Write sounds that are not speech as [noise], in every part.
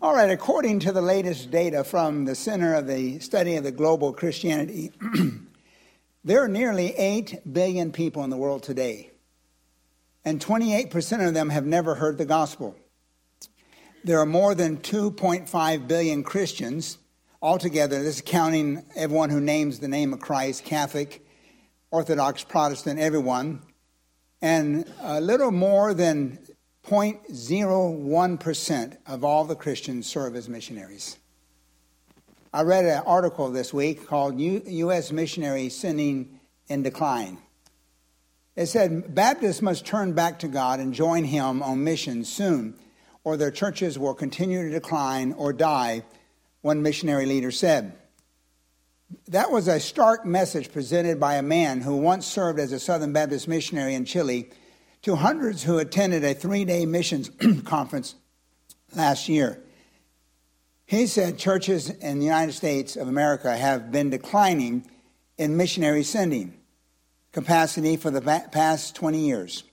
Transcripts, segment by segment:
All right, according to the latest data from the Center of the Study of the Global Christianity, [clears throat] there are nearly 8 billion people in the world today, and 28% of them have never heard the gospel. There are more than 2.5 billion Christians altogether. This is counting everyone who names the name of Christ Catholic, Orthodox, Protestant, everyone. And a little more than 0.01% of all the Christians serve as missionaries. I read an article this week called U.S. Missionary Sending in Decline. It said Baptists must turn back to God and join Him on mission soon, or their churches will continue to decline or die, one missionary leader said. That was a stark message presented by a man who once served as a Southern Baptist missionary in Chile to hundreds who attended a three day missions [clears throat] conference last year. He said churches in the United States of America have been declining in missionary sending capacity for the past 20 years.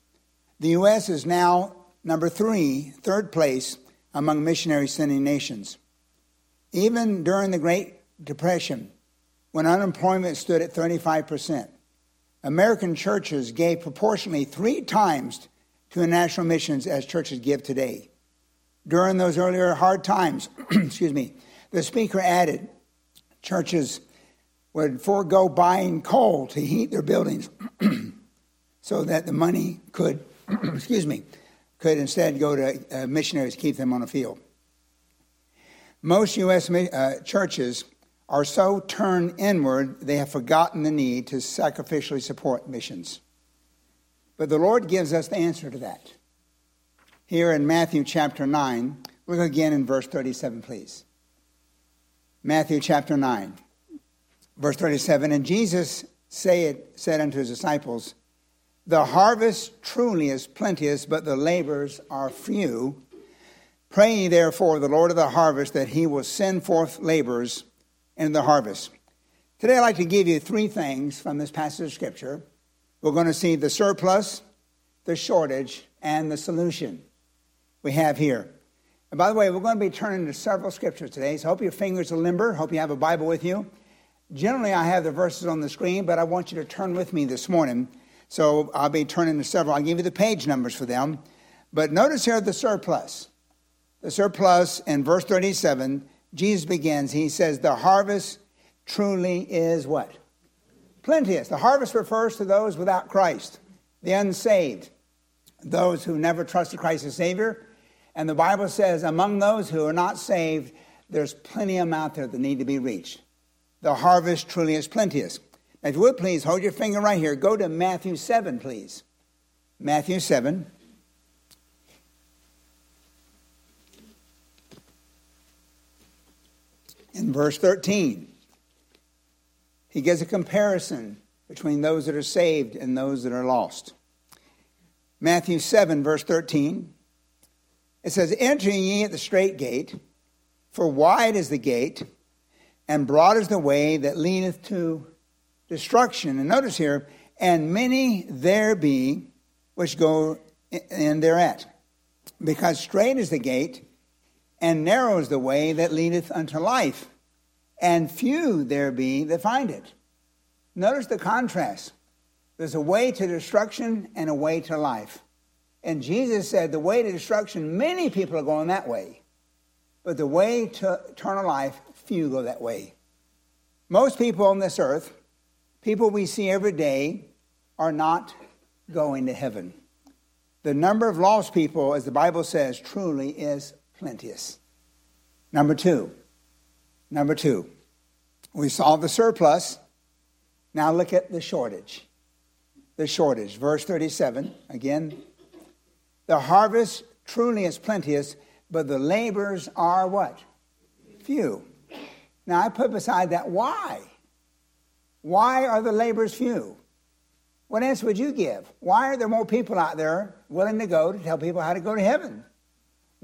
The U.S. is now number three, third place among missionary sending nations. Even during the Great Depression, when unemployment stood at 35 percent, American churches gave proportionally three times to international missions as churches give today. During those earlier hard times, [clears throat] excuse me, the speaker added, churches would forego buying coal to heat their buildings [clears throat] so that the money could, [clears throat] excuse me, could instead go to uh, missionaries, keep them on the field. Most U.S. Uh, churches are so turned inward they have forgotten the need to sacrificially support missions. But the Lord gives us the answer to that. Here in Matthew chapter 9, look again in verse 37, please. Matthew chapter 9, verse 37. And Jesus said, said unto his disciples, The harvest truly is plenteous, but the laborers are few. Pray therefore the Lord of the harvest that he will send forth laborers in the harvest. Today, I'd like to give you three things from this passage of Scripture. We're going to see the surplus, the shortage, and the solution we have here. And by the way, we're going to be turning to several scriptures today, so hope your fingers are limber. Hope you have a Bible with you. Generally, I have the verses on the screen, but I want you to turn with me this morning. So I'll be turning to several. I'll give you the page numbers for them. But notice here the surplus. The surplus in verse 37 Jesus begins, he says, The harvest truly is what? Plenteous. The harvest refers to those without Christ, the unsaved, those who never trusted Christ as Savior. And the Bible says, among those who are not saved, there's plenty of them out there that need to be reached. The harvest truly is plenteous. Now, if you would please hold your finger right here. Go to Matthew 7, please. Matthew 7. In verse 13. He gives a comparison between those that are saved and those that are lost. Matthew 7, verse 13, it says, Enter ye at the straight gate, for wide is the gate, and broad is the way that leadeth to destruction. And notice here, and many there be which go in thereat. Because straight is the gate, and narrow is the way that leadeth unto life, and few there be that find it. Notice the contrast. There's a way to destruction and a way to life. And Jesus said, the way to destruction, many people are going that way. But the way to eternal life, few go that way. Most people on this earth, people we see every day, are not going to heaven. The number of lost people, as the Bible says, truly is plenteous. Number two, number two, we saw the surplus. Now look at the shortage. The shortage. Verse 37, again. The harvest truly is plenteous, but the labors are what? Few. Now I put beside that, why? Why are the labors few? What answer would you give? Why are there more people out there willing to go to tell people how to go to heaven?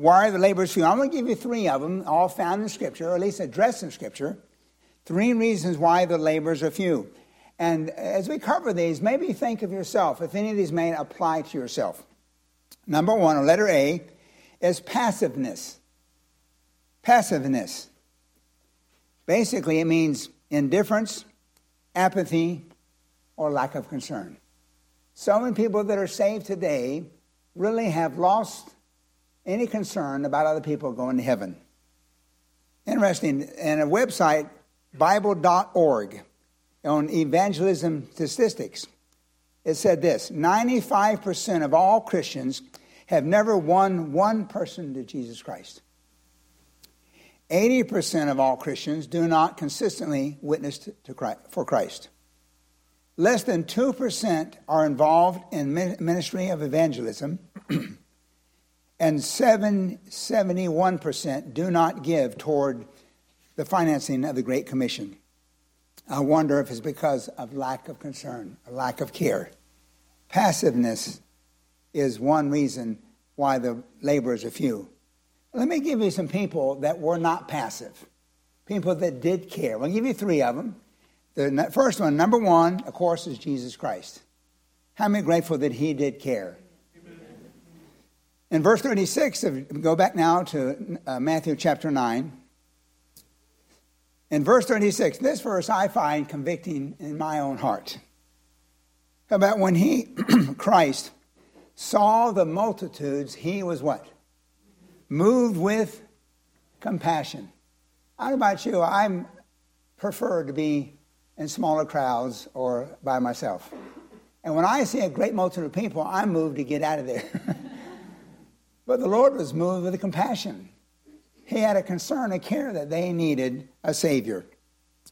Why are the laborers few? I'm going to give you three of them, all found in Scripture, or at least addressed in Scripture. Three reasons why the laborers are few. And as we cover these, maybe think of yourself, if any of these may apply to yourself. Number one, or letter A, is passiveness. Passiveness. Basically, it means indifference, apathy, or lack of concern. So many people that are saved today really have lost any concern about other people going to heaven. Interesting, And a website, Bible.org, on evangelism statistics, it said this 95% of all Christians have never won one person to Jesus Christ. 80% of all Christians do not consistently witness to Christ, for Christ. Less than 2% are involved in ministry of evangelism, [clears throat] and 7, 71% do not give toward the financing of the Great Commission. I wonder if it's because of lack of concern, lack of care. Passiveness is one reason why the laborers are few. Let me give you some people that were not passive, people that did care. I'll give you three of them. The first one, number one, of course, is Jesus Christ. How many grateful that he did care? In verse 36, go back now to uh, Matthew chapter 9. In verse 36, this verse I find convicting in my own heart. About when he, [clears throat] Christ, saw the multitudes, he was what? Moved with compassion. Know about you, I prefer to be in smaller crowds or by myself. And when I see a great multitude of people, I'm moved to get out of there. [laughs] but the Lord was moved with compassion. He had a concern, a care that they needed a Savior.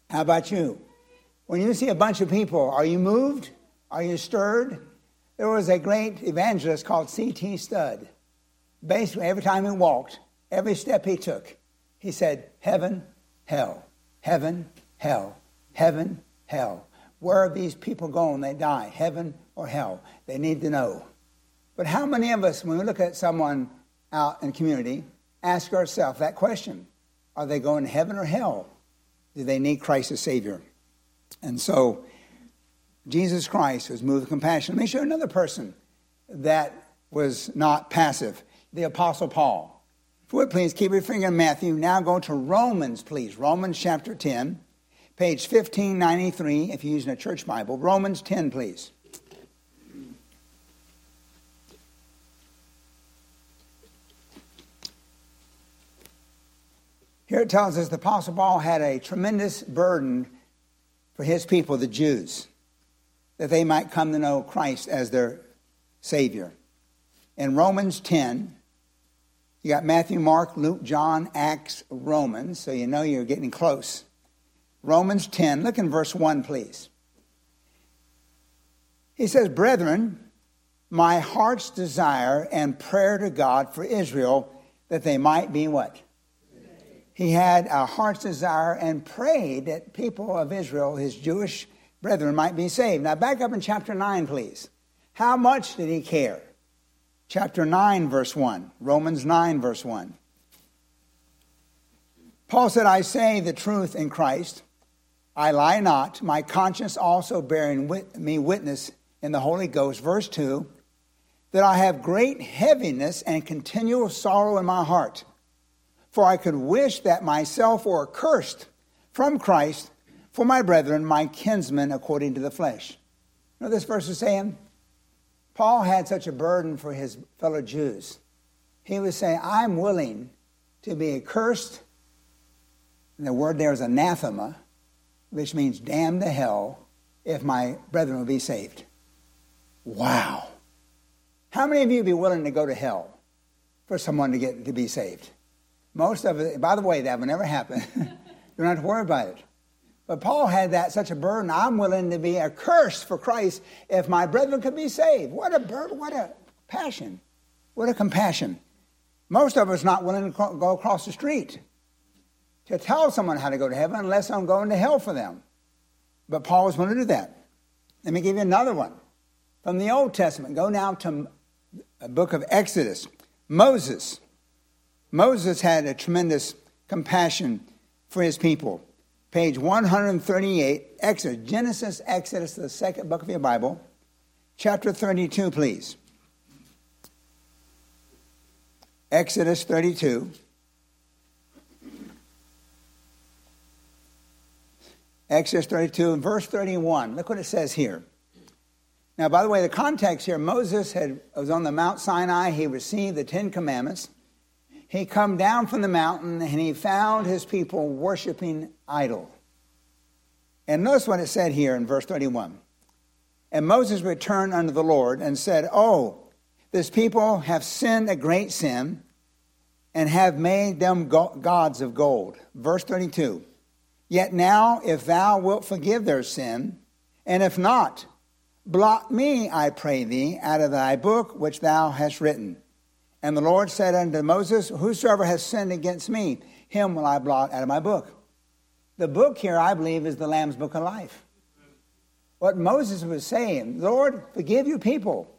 How about you? When you see a bunch of people, are you moved? Are you stirred? There was a great evangelist called C.T. Studd. Basically, every time he walked, every step he took, he said, Heaven, hell, heaven, hell, Heaven, hell. Where are these people going? They die. Heaven or hell? They need to know. But how many of us, when we look at someone out in community, ask ourselves that question Are they going to heaven or hell? Do they need Christ as Savior? And so, Jesus Christ was moved with compassion. Let me show you another person that was not passive the Apostle Paul. If you would please keep your finger in Matthew. Now go to Romans, please. Romans chapter 10 page 1593, if you're using a church Bible. Romans 10, please. Here it tells us the Apostle Paul had a tremendous burden for his people, the Jews, that they might come to know Christ as their Savior. In Romans 10, you got Matthew, Mark, Luke, John, Acts, Romans, so you know you're getting close. Romans 10, look in verse 1, please. He says, Brethren, my heart's desire and prayer to God for Israel that they might be what? He had a heart's desire and prayed that people of Israel, his Jewish brethren, might be saved. Now, back up in chapter 9, please. How much did he care? Chapter 9, verse 1. Romans 9, verse 1. Paul said, I say the truth in Christ. I lie not, my conscience also bearing wit- me witness in the Holy Ghost. Verse 2 that I have great heaviness and continual sorrow in my heart. For I could wish that myself were accursed from Christ for my brethren, my kinsmen according to the flesh. You know this verse is saying? Paul had such a burden for his fellow Jews. He was saying, I'm willing to be accursed. And the word there is anathema which means damn to hell if my brethren will be saved. Wow. How many of you would be willing to go to hell for someone to get to be saved? Most of it, by the way, that would never happen. [laughs] you don't have to worry about it. But Paul had that such a burden. I'm willing to be a curse for Christ if my brethren could be saved. What a burden, what a passion, what a compassion. Most of us not willing to go across the street to tell someone how to go to heaven unless I'm going to hell for them. But Paul was willing to do that. Let me give you another one from the Old Testament. Go now to a book of Exodus. Moses. Moses had a tremendous compassion for his people. Page 138, Exodus, Genesis, Exodus, the second book of your Bible, chapter 32, please. Exodus 32. Exodus 32 and verse 31. Look what it says here. Now, by the way, the context here Moses had, was on the Mount Sinai. He received the Ten Commandments. He come down from the mountain and he found his people worshiping idol. And notice what it said here in verse 31. And Moses returned unto the Lord and said, Oh, this people have sinned a great sin and have made them gods of gold. Verse 32. Yet now, if thou wilt forgive their sin, and if not, blot me, I pray thee, out of thy book which thou hast written. And the Lord said unto Moses, Whosoever has sinned against me, him will I blot out of my book. The book here, I believe, is the Lamb's Book of Life. What Moses was saying, Lord, forgive your people.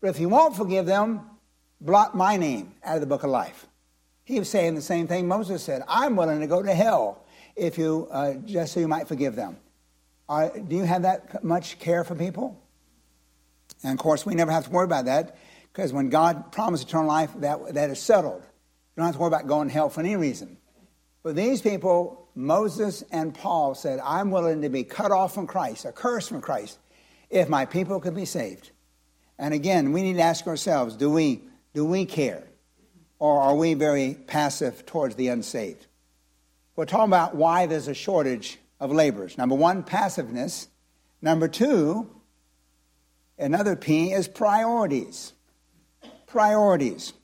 But if you won't forgive them, blot my name out of the book of life. He was saying the same thing Moses said. I'm willing to go to hell if you uh, just so you might forgive them. Uh, do you have that much care for people? And of course, we never have to worry about that because when God promised eternal life, that, that is settled. You don't have to worry about going to hell for any reason. But these people, Moses and Paul said, I'm willing to be cut off from Christ, accursed from Christ, if my people could be saved. And again, we need to ask ourselves do we, do we care? Or are we very passive towards the unsaved? We're talking about why there's a shortage of laborers. Number one, passiveness. Number two, another P is priorities. Priorities.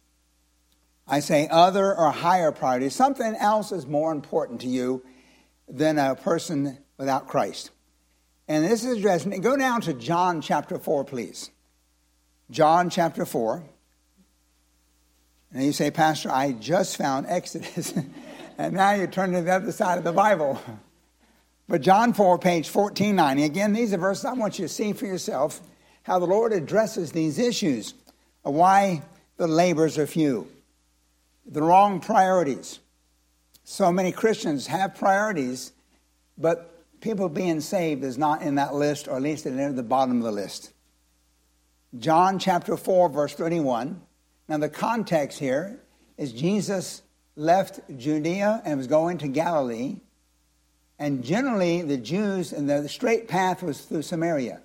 I say other or higher priorities. Something else is more important to you than a person without Christ. And this is addressed. Go down to John chapter 4, please. John chapter 4. And you say, Pastor, I just found Exodus. [laughs] and now you turn to the other side of the Bible. But John 4, page 1490. Again, these are verses I want you to see for yourself how the Lord addresses these issues why the labors are few, the wrong priorities. So many Christians have priorities, but people being saved is not in that list, or at least near the bottom of the list. John chapter 4, verse 31. Now, the context here is Jesus left Judea and was going to Galilee. And generally, the Jews, and the straight path was through Samaria.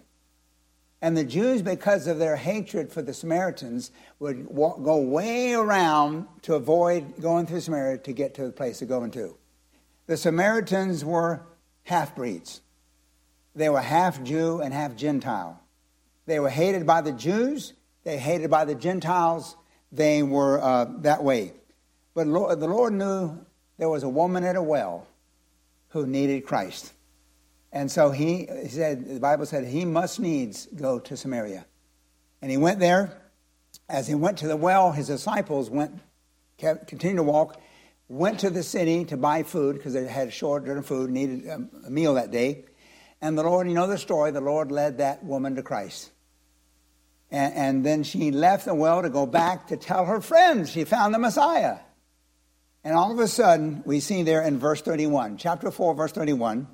And the Jews, because of their hatred for the Samaritans, would walk, go way around to avoid going through Samaria to get to the place they're going to. The Samaritans were half breeds, they were half Jew and half Gentile. They were hated by the Jews, they hated by the Gentiles, they were uh, that way. But Lord, the Lord knew there was a woman at a well who needed Christ. And so he, said, the Bible said, he must needs go to Samaria. And he went there. As he went to the well, his disciples went, kept, continued to walk, went to the city to buy food because they had a shortage of food, needed um, a meal that day. And the Lord, you know the story, the Lord led that woman to Christ. And, and then she left the well to go back to tell her friends she found the Messiah. And all of a sudden, we see there in verse 31, chapter 4, verse 31.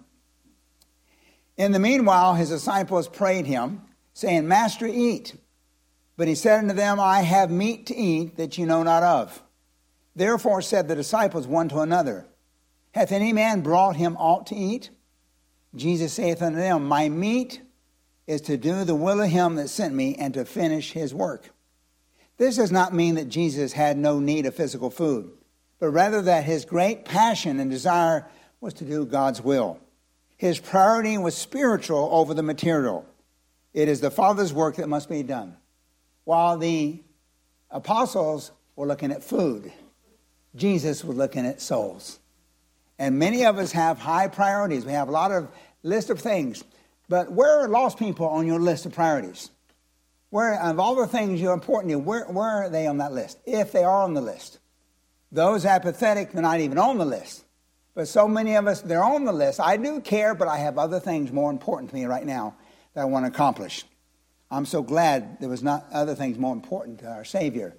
In the meanwhile, his disciples prayed him, saying, Master, eat. But he said unto them, I have meat to eat that you know not of. Therefore said the disciples one to another, Hath any man brought him aught to eat? Jesus saith unto them, My meat is to do the will of him that sent me and to finish his work. This does not mean that Jesus had no need of physical food but rather that his great passion and desire was to do God's will. His priority was spiritual over the material. It is the Father's work that must be done. While the apostles were looking at food, Jesus was looking at souls. And many of us have high priorities. We have a lot of list of things. But where are lost people on your list of priorities? Where of all the things you're important to, where, where are they on that list? If they are on the list. Those apathetic are not even on the list. But so many of us, they're on the list. I do care, but I have other things more important to me right now that I want to accomplish. I'm so glad there was not other things more important to our Savior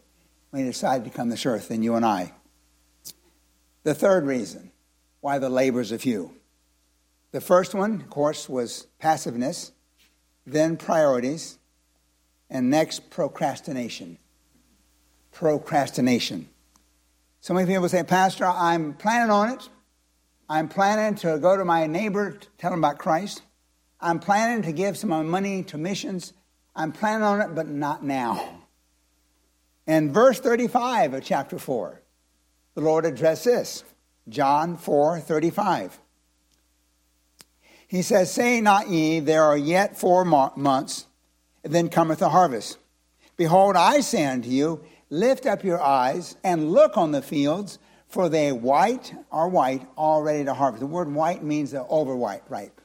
when he decided to come to this earth than you and I. The third reason why the labors are few. The first one, of course, was passiveness, then priorities, and next procrastination. Procrastination. So many people say, Pastor, I'm planning on it, I'm planning to go to my neighbor, tell him about Christ. I'm planning to give some of my money to missions. I'm planning on it, but not now. In verse 35 of chapter 4, the Lord addressed this John 4 35. He says, Say not ye, there are yet four months, and then cometh the harvest. Behold, I say unto you, lift up your eyes and look on the fields, for they white are white, all ready to harvest. The word white means over white, ripe.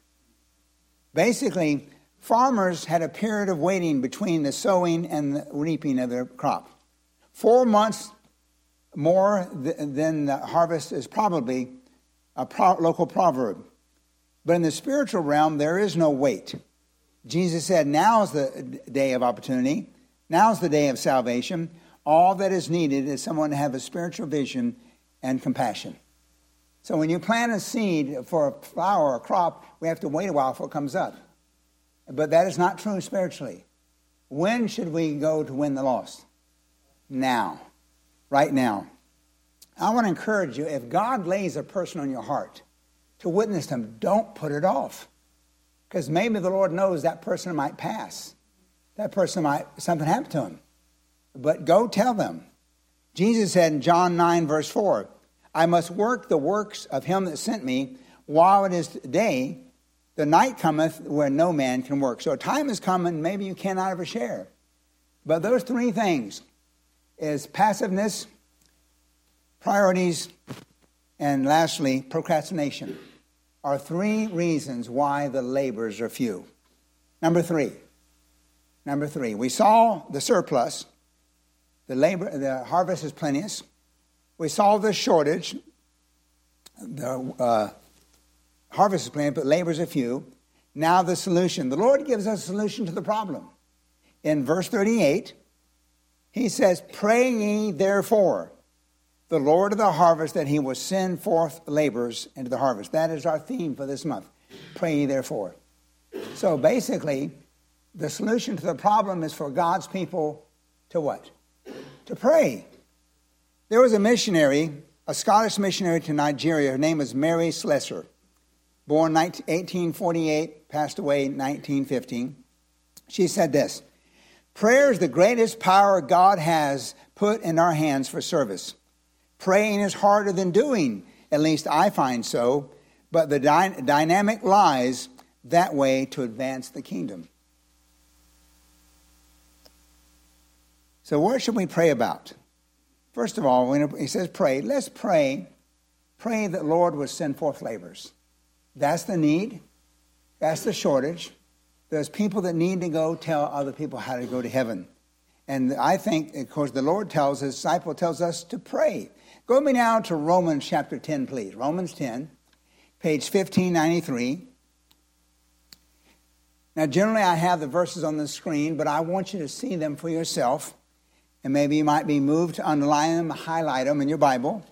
Basically, farmers had a period of waiting between the sowing and the reaping of their crop. Four months more than the harvest is probably a pro- local proverb. But in the spiritual realm, there is no wait. Jesus said, Now is the day of opportunity. Now is the day of salvation. All that is needed is someone to have a spiritual vision and compassion. So when you plant a seed for a flower or a crop, we have to wait a while before it comes up. But that is not true spiritually. When should we go to win the lost? Now. Right now. I want to encourage you if God lays a person on your heart, to witness them. Don't put it off. Because maybe the Lord knows that person might pass. That person might, something happen to him. But go tell them. Jesus said in John 9, verse 4, I must work the works of him that sent me while it is day. The night cometh where no man can work. So a time is coming, maybe you cannot ever share. But those three things is passiveness, priorities, and lastly, procrastination are three reasons why the labors are few. Number three. Number three. We saw the surplus. The labor, the harvest is plenteous. We saw the shortage. The uh, harvest is plenty, but labors are few. Now the solution. The Lord gives us a solution to the problem. In verse 38, he says, Pray ye therefore the Lord of the harvest that he will send forth laborers into the harvest. That is our theme for this month. Pray ye therefore. So basically, the solution to the problem is for God's people to what? To pray. There was a missionary, a Scottish missionary to Nigeria. Her name was Mary Slessor. Born 1848, passed away 1915. She said this Prayer is the greatest power God has put in our hands for service. Praying is harder than doing, at least I find so, but the dy- dynamic lies that way to advance the kingdom. So, what should we pray about? First of all, when he says pray, let's pray. Pray that the Lord would send forth laborers. That's the need. That's the shortage. There's people that need to go tell other people how to go to heaven. And I think, of course, the Lord tells his disciple tells us to pray. Go me now to Romans chapter 10, please. Romans 10, page 1593. Now, generally, I have the verses on the screen, but I want you to see them for yourself. And maybe you might be moved to underline them, highlight them in your Bible.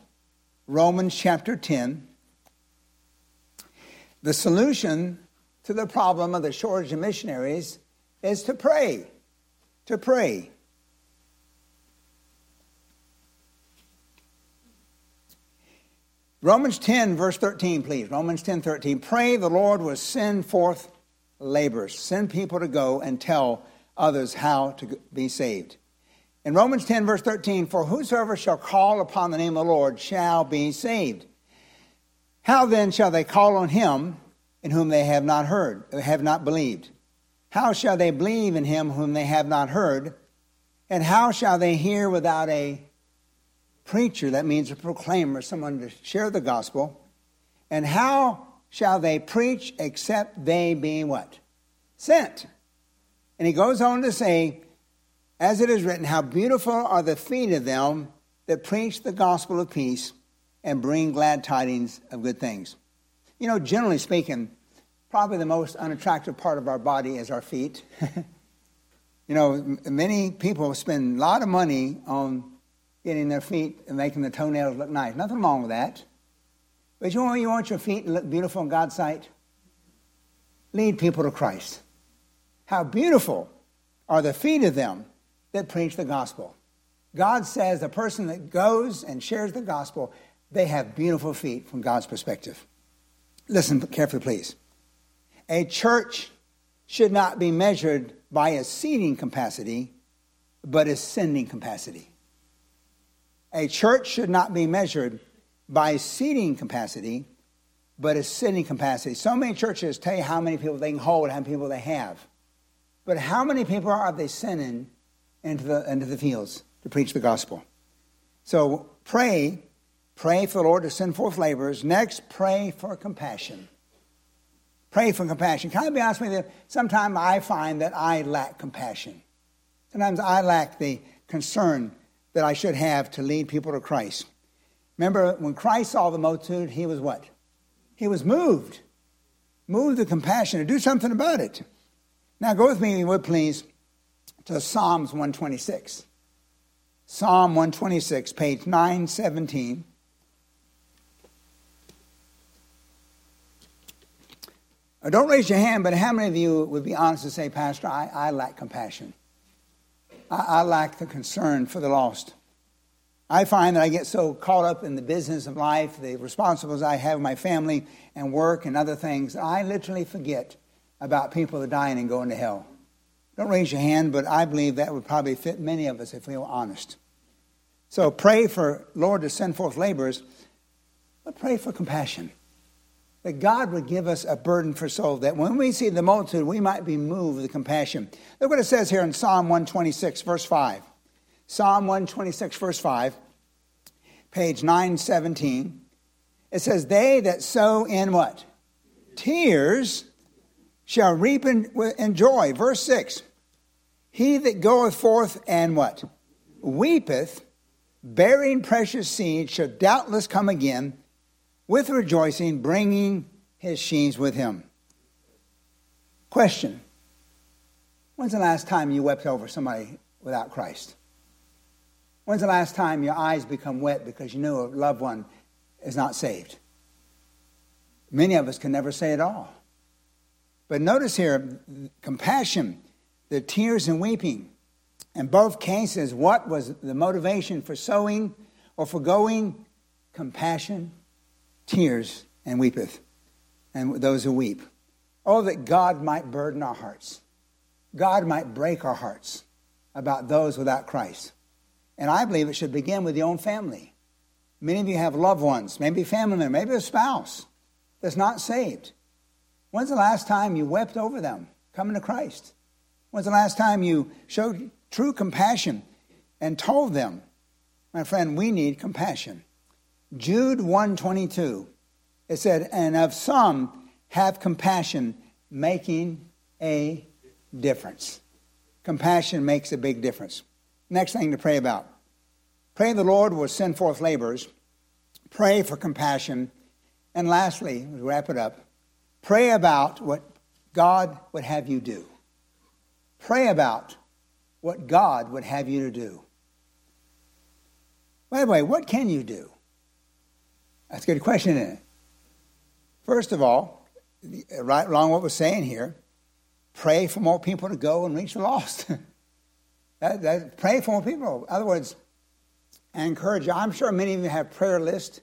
Romans chapter 10. The solution to the problem of the shortage of missionaries is to pray. To pray. Romans 10, verse 13, please. Romans 10, 13. Pray the Lord will send forth laborers, send people to go and tell others how to be saved. In Romans 10, verse 13, for whosoever shall call upon the name of the Lord shall be saved. How then shall they call on him in whom they have not heard, have not believed? How shall they believe in him whom they have not heard? And how shall they hear without a preacher, that means a proclaimer, someone to share the gospel. And how shall they preach except they be what? Sent. And he goes on to say, as it is written, how beautiful are the feet of them that preach the gospel of peace and bring glad tidings of good things. You know, generally speaking, probably the most unattractive part of our body is our feet. [laughs] you know, many people spend a lot of money on getting their feet and making the toenails look nice. Nothing wrong with that. But you want, you want your feet to look beautiful in God's sight? Lead people to Christ. How beautiful are the feet of them that preach the gospel. God says the person that goes and shares the gospel, they have beautiful feet from God's perspective. listen carefully, please. A church should not be measured by its seating capacity, but its sending capacity. A church should not be measured by seating capacity, but its sending capacity. So many churches tell you how many people they can hold, how many people they have. But how many people are they sending into the, into the fields to preach the gospel? So pray, pray for the Lord to send forth laborers. Next, pray for compassion. Pray for compassion. Can I be honest with you? Sometimes I find that I lack compassion. Sometimes I lack the concern that I should have to lead people to Christ. Remember, when Christ saw the multitude, he was what? He was moved. Moved with compassion to do something about it. Now, go with me, if you would please, to Psalms 126. Psalm 126, page 917. Don't raise your hand, but how many of you would be honest to say, Pastor, I, I lack compassion? I, I lack the concern for the lost. I find that I get so caught up in the business of life, the responsibilities I have my family and work and other things, I literally forget about people that are dying and going to hell. Don't raise your hand, but I believe that would probably fit many of us if we were honest. So pray for Lord to send forth laborers, but pray for compassion that God would give us a burden for soul, that when we see the multitude, we might be moved with compassion. Look what it says here in Psalm 126, verse 5. Psalm 126, verse 5, page 917. It says, They that sow in what? Tears shall reap in, in joy. Verse 6. He that goeth forth and what? Weepeth, bearing precious seed, shall doubtless come again with rejoicing, bringing his sheaves with him. Question When's the last time you wept over somebody without Christ? When's the last time your eyes become wet because you knew a loved one is not saved? Many of us can never say it all. But notice here compassion, the tears and weeping. In both cases, what was the motivation for sowing or for going? Compassion tears and weepeth, and those who weep. Oh, that God might burden our hearts. God might break our hearts about those without Christ. And I believe it should begin with your own family. Many of you have loved ones, maybe family member, maybe a spouse that's not saved. When's the last time you wept over them coming to Christ? When's the last time you showed true compassion and told them, my friend, we need compassion? Jude 122. It said, and of some have compassion, making a difference. Compassion makes a big difference. Next thing to pray about. Pray the Lord will send forth laborers. Pray for compassion. And lastly, we wrap it up, pray about what God would have you do. Pray about what God would have you to do. By the way, what can you do? That's a good question, isn't it? First of all, right along what we're saying here, pray for more people to go and reach the lost. [laughs] that, that, pray for more people. In other words, I encourage you. I'm sure many of you have prayer lists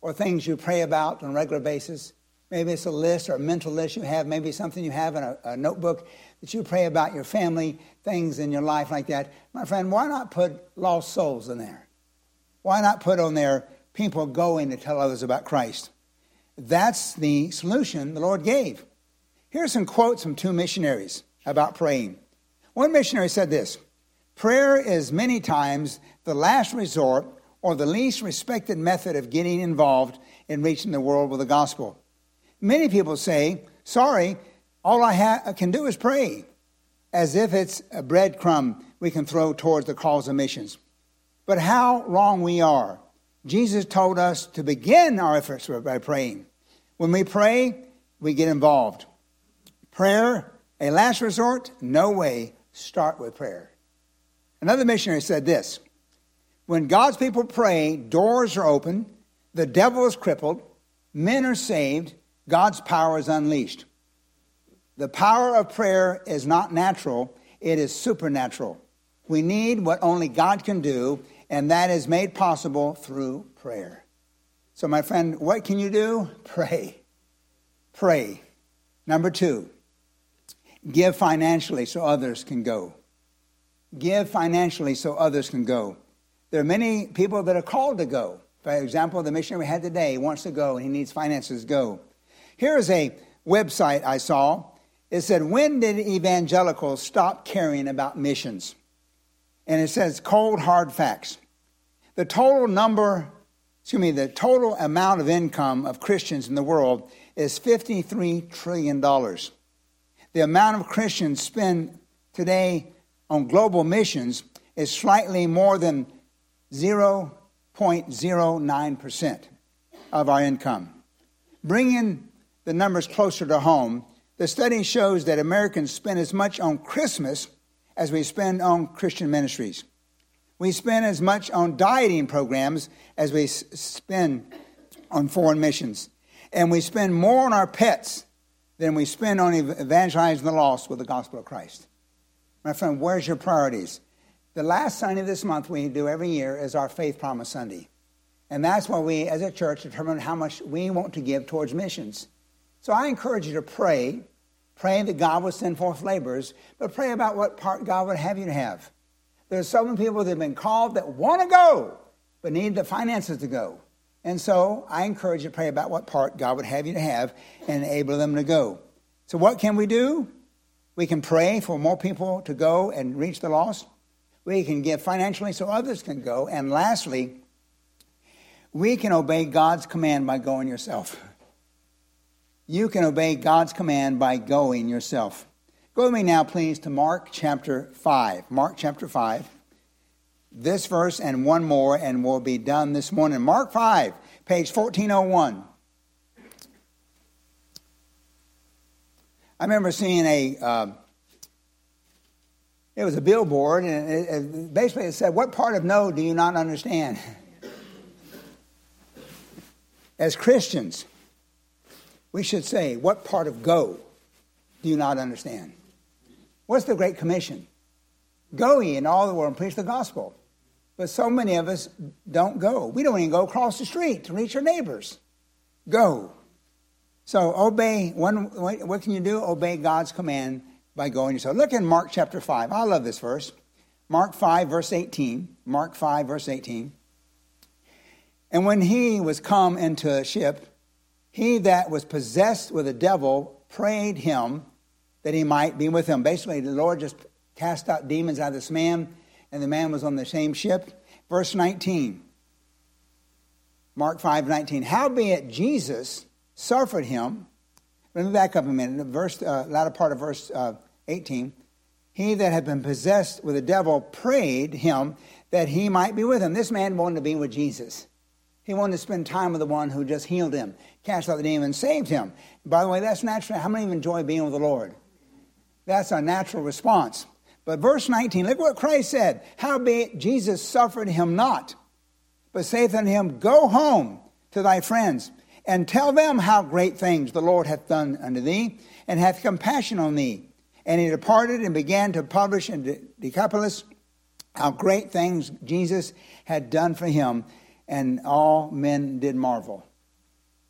or things you pray about on a regular basis. Maybe it's a list or a mental list you have. Maybe something you have in a, a notebook that you pray about your family, things in your life like that. My friend, why not put lost souls in there? Why not put on there people going to tell others about Christ. That's the solution the Lord gave. Here's some quotes from two missionaries about praying. One missionary said this Prayer is many times the last resort or the least respected method of getting involved in reaching the world with the gospel. Many people say, Sorry, all I ha- can do is pray, as if it's a breadcrumb we can throw towards the cause of missions. But how wrong we are. Jesus told us to begin our efforts by praying. When we pray, we get involved. Prayer, a last resort? No way. Start with prayer. Another missionary said this When God's people pray, doors are open, the devil is crippled, men are saved, God's power is unleashed. The power of prayer is not natural, it is supernatural. We need what only God can do, and that is made possible through prayer. So, my friend, what can you do? [laughs] Pray. pray. Number two, give financially so others can go. Give financially so others can go. There are many people that are called to go. For example, the missionary we had today wants to go and he needs finances to go. Here is a website I saw. It said, When did evangelicals stop caring about missions? And it says, cold, hard facts. The total number, excuse me, the total amount of income of Christians in the world is $53 trillion. The amount of Christians spend today on global missions is slightly more than 0.09% of our income. Bringing the numbers closer to home, the study shows that Americans spend as much on Christmas as we spend on Christian ministries. We spend as much on dieting programs as we spend on foreign missions. And we spend more on our pets than we spend on evangelizing the lost with the gospel of Christ. My friend, where's your priorities? The last Sunday of this month we do every year is our Faith Promise Sunday. And that's why we, as a church, determine how much we want to give towards missions. So I encourage you to pray. Pray that God will send forth laborers, but pray about what part God would have you to have. There's so many people that have been called that want to go, but need the finances to go. And so I encourage you to pray about what part God would have you to have and enable them to go. So, what can we do? We can pray for more people to go and reach the lost. We can give financially so others can go. And lastly, we can obey God's command by going yourself. You can obey God's command by going yourself. Go with me now, please, to Mark chapter 5. Mark chapter 5. This verse and one more, and we'll be done this morning. Mark 5, page 1401. I remember seeing a, uh, it was a billboard, and it, it, basically it said, What part of no do you not understand? [laughs] As Christians, we should say, What part of go do you not understand? What's the Great Commission? Go ye in all the world and preach the gospel. But so many of us don't go. We don't even go across the street to reach our neighbors. Go. So obey. One, what can you do? Obey God's command by going yourself. Look in Mark chapter 5. I love this verse. Mark 5, verse 18. Mark 5, verse 18. And when he was come into a ship, he that was possessed with a devil prayed him that he might be with him. Basically, the Lord just cast out demons out of this man, and the man was on the same ship. Verse 19. Mark 5, 19. Howbeit Jesus suffered him. Let me back up a minute. The verse, uh, latter part of verse uh, 18. He that had been possessed with a devil prayed him that he might be with him. This man wanted to be with Jesus. He wanted to spend time with the one who just healed him, cast out the demon, saved him. By the way, that's natural. How many of you enjoy being with the Lord? That's a natural response. But verse 19, look what Christ said. Howbeit Jesus suffered him not, but saith unto him, Go home to thy friends, and tell them how great things the Lord hath done unto thee, and hath compassion on thee. And he departed and began to publish in Decapolis how great things Jesus had done for him and all men did marvel.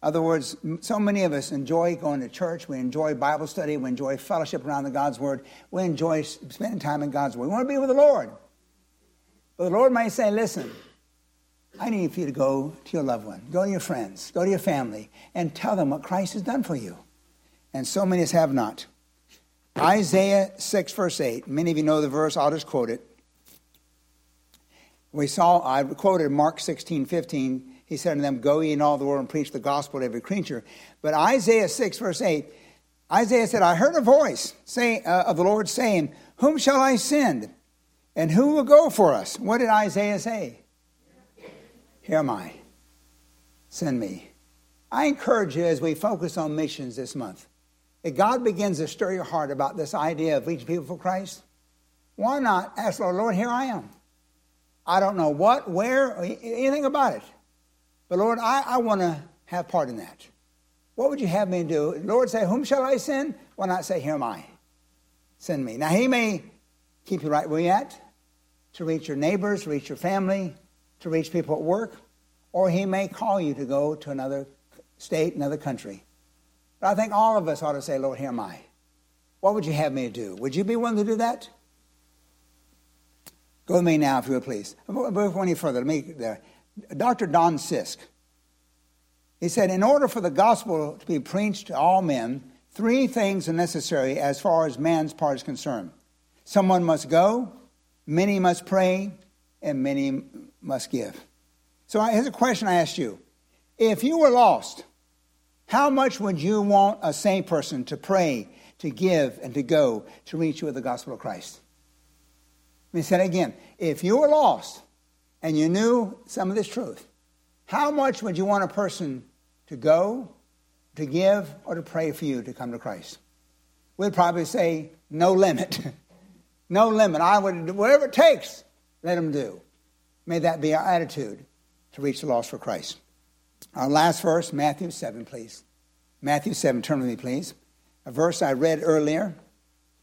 Other words, so many of us enjoy going to church. We enjoy Bible study. We enjoy fellowship around the God's Word. We enjoy spending time in God's Word. We want to be with the Lord. But the Lord might say, listen, I need for you to go to your loved one, go to your friends, go to your family, and tell them what Christ has done for you. And so many have not. Isaiah 6, verse 8. Many of you know the verse, I'll just quote it. We saw, I quoted Mark 16, 15. He said to them, Go ye in all the world and preach the gospel to every creature. But Isaiah 6, verse 8, Isaiah said, I heard a voice say, uh, of the Lord saying, Whom shall I send? And who will go for us? What did Isaiah say? Here am I. Send me. I encourage you as we focus on missions this month, if God begins to stir your heart about this idea of reaching people for Christ, why not ask the Lord, Lord, here I am. I don't know what, where, anything about it. But Lord, I, I want to have part in that. What would you have me do? Lord say, Whom shall I send? Why not say, Here am I? Send me. Now, He may keep you right where you're at to reach your neighbors, reach your family, to reach people at work, or He may call you to go to another state, another country. But I think all of us ought to say, Lord, here am I. What would you have me do? Would you be willing to do that? Go with me now, if you would please. Before any further, let me there. Dr. Don Sisk. He said, in order for the gospel to be preached to all men, three things are necessary as far as man's part is concerned. Someone must go, many must pray, and many must give. So here's a question I asked you. If you were lost, how much would you want a sane person to pray, to give, and to go to reach you with the gospel of Christ? Let me say it again. If you were lost and you knew some of this truth, how much would you want a person to go, to give, or to pray for you to come to Christ? We'd probably say, no limit. [laughs] no limit. I would, do whatever it takes, let them do. May that be our attitude to reach the lost for Christ. Our last verse, Matthew 7, please. Matthew 7, turn with me, please. A verse I read earlier.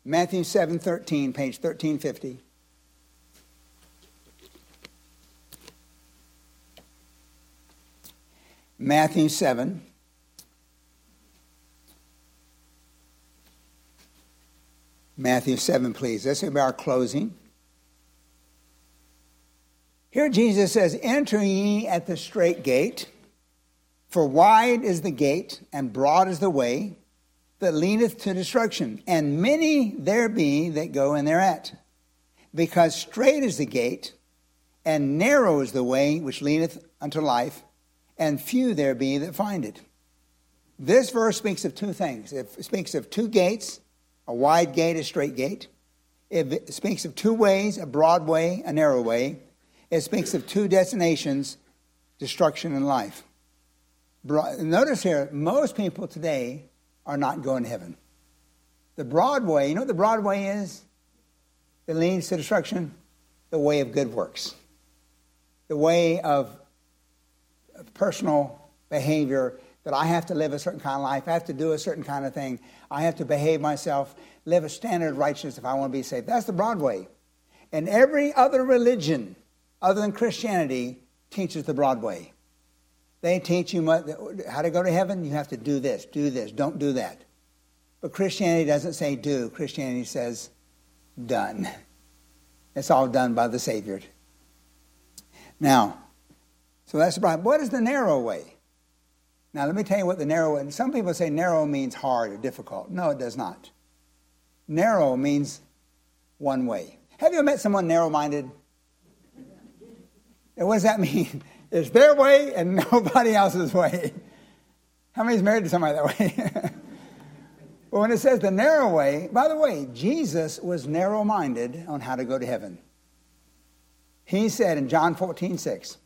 Matthew 7, 13, page 1350. Matthew 7. Matthew 7, please. This be our closing. Here Jesus says, Enter ye at the strait gate. For wide is the gate, and broad is the way that leadeth to destruction, and many there be that go in thereat. Because strait is the gate, and narrow is the way which leadeth unto life, and few there be that find it. This verse speaks of two things. It speaks of two gates, a wide gate, a strait gate. It speaks of two ways, a broad way, a narrow way. It speaks of two destinations, destruction and life. Notice here, most people today are not going to heaven. The broad way, you know what the broad way is? That leads to destruction? The way of good works. The way of personal behavior that I have to live a certain kind of life. I have to do a certain kind of thing. I have to behave myself, live a standard of righteousness if I want to be saved. That's the broad way. And every other religion other than Christianity teaches the broad way. They teach you how to go to heaven. You have to do this, do this, don't do that. But Christianity doesn't say do. Christianity says done. It's all done by the Savior. Now, so that's the problem. What is the narrow way? Now, let me tell you what the narrow way. Some people say narrow means hard or difficult. No, it does not. Narrow means one way. Have you ever met someone narrow minded? And what does that [laughs] mean? It's their way and [laughs] nobody else's way. How many is married to somebody that way? [laughs] well, when it says the narrow way, by the way, Jesus was narrow minded on how to go to heaven. He said in John 14, 6,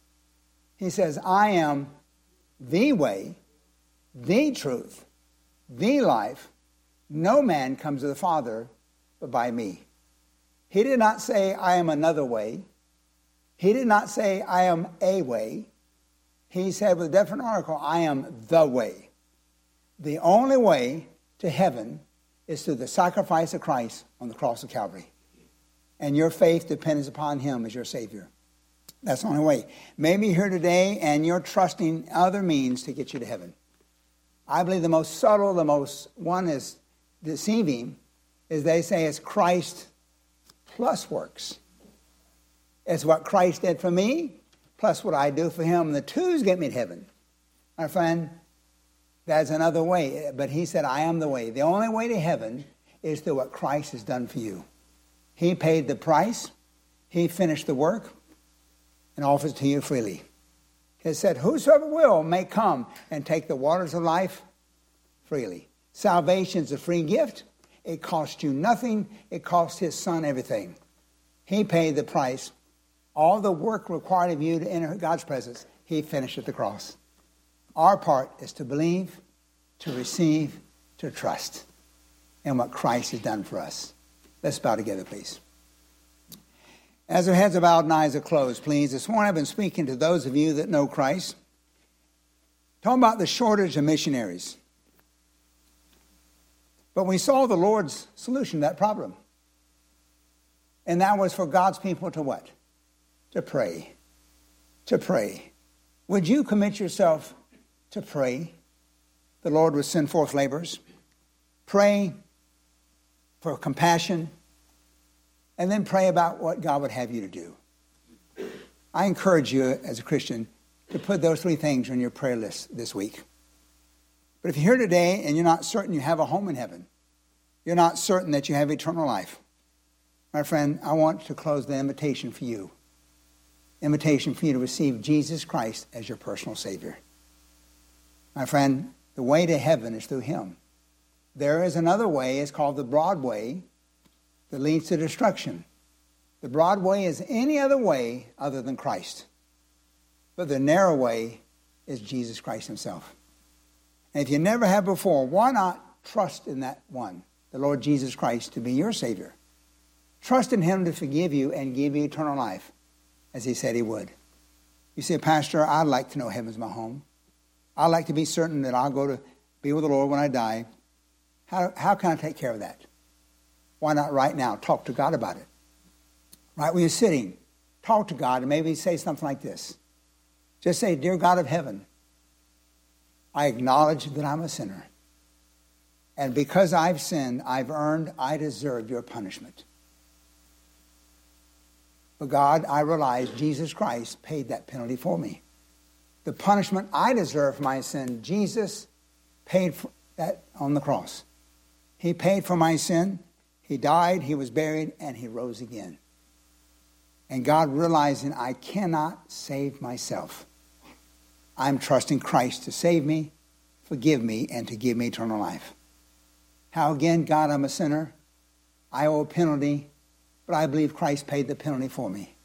He says, I am the way, the truth, the life. No man comes to the Father but by me. He did not say, I am another way. He did not say, I am a way. He said with a different article, I am the way. The only way to heaven is through the sacrifice of Christ on the cross of Calvary. And your faith depends upon Him as your Savior. That's the only way. Maybe here today and you're trusting other means to get you to heaven. I believe the most subtle, the most one is deceiving, is they say it's Christ plus works. It's what Christ did for me, plus what I do for him. The twos get me to heaven. My friend, that's another way. But he said, I am the way. The only way to heaven is through what Christ has done for you. He paid the price, he finished the work, and offers to you freely. He said, Whosoever will may come and take the waters of life freely. Salvation is a free gift. It costs you nothing, it costs his son everything. He paid the price all the work required of you to enter God's presence, He finished at the cross. Our part is to believe, to receive, to trust in what Christ has done for us. Let's bow together, please. As our heads are bowed and eyes are closed, please, this morning I've been speaking to those of you that know Christ, talking about the shortage of missionaries. But we saw the Lord's solution to that problem. And that was for God's people to what? to pray. To pray. Would you commit yourself to pray? the Lord would send forth laborers. Pray for compassion, and then pray about what God would have you to do. I encourage you as a Christian to put those three things on your prayer list this week. But if you're here today and you're not certain you have a home in heaven, you're not certain that you have eternal life, my friend, I want to close the invitation for you. Invitation for you to receive Jesus Christ as your personal Savior. My friend, the way to heaven is through Him. There is another way, it's called the broad way, that leads to destruction. The broad way is any other way other than Christ. But the narrow way is Jesus Christ Himself. And if you never have before, why not trust in that one, the Lord Jesus Christ, to be your Savior? Trust in Him to forgive you and give you eternal life, as He said He would. You say, Pastor, I'd like to know heaven's my home. I'd like to be certain that I'll go to be with the Lord when I die. How, how can I take care of that? Why not right now? Talk to God about it. Right where you're sitting, talk to God and maybe say something like this. Just say, Dear God of heaven, I acknowledge that I'm a sinner. And because I've sinned, I've earned, I deserve your punishment. But God, I realize Jesus Christ paid that penalty for me. The punishment I deserve for my sin, Jesus paid for that on the cross. He paid for my sin. He died, he was buried, and he rose again. And God realizing I cannot save myself. I'm trusting Christ to save me, forgive me, and to give me eternal life. How again, God, I'm a sinner. I owe a penalty, but I believe Christ paid the penalty for me.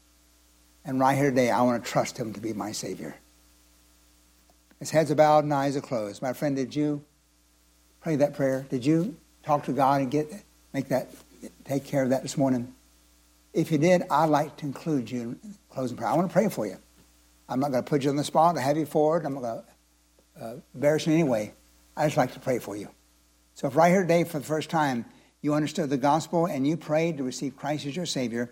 And right here today, I want to trust him to be my Savior. His heads are bowed and eyes are closed. My friend, did you pray that prayer? Did you talk to God and get make that take care of that this morning? If you did, I'd like to include you in closing prayer. I want to pray for you. I'm not going to put you on the spot or have you forward. I'm not going to uh, embarrass you in any way. I just like to pray for you. So if right here today for the first time you understood the gospel and you prayed to receive Christ as your Savior,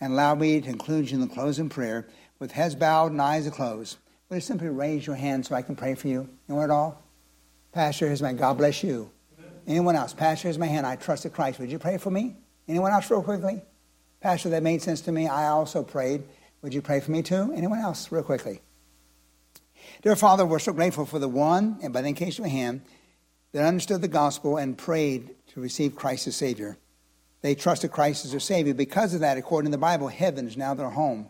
and allow me to include you in the closing prayer with heads bowed and eyes closed, would you simply raise your hand so I can pray for you? You want it all? Pastor, here's my God bless you. Anyone else? Pastor, here's my hand. I trusted Christ. Would you pray for me? Anyone else, real quickly? Pastor, that made sense to me. I also prayed. Would you pray for me too? Anyone else, real quickly? Dear Father, we're so grateful for the one, and by the indication of hand, that understood the gospel and prayed to receive Christ as Savior. They trusted Christ as their Savior. Because of that, according to the Bible, heaven is now their home.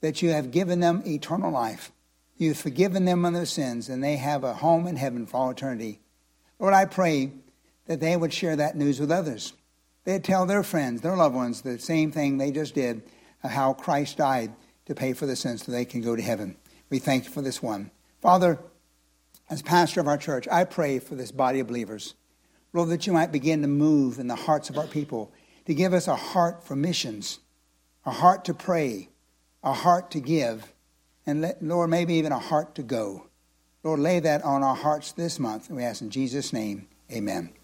That you have given them eternal life. You've forgiven them of their sins, and they have a home in heaven for all eternity. Lord, I pray that they would share that news with others. They'd tell their friends, their loved ones, the same thing they just did how Christ died to pay for the sins so they can go to heaven. We thank you for this one. Father, as pastor of our church, I pray for this body of believers. Lord, that you might begin to move in the hearts of our people, to give us a heart for missions, a heart to pray, a heart to give, and let, Lord, maybe even a heart to go. Lord, lay that on our hearts this month, and we ask in Jesus' name, amen.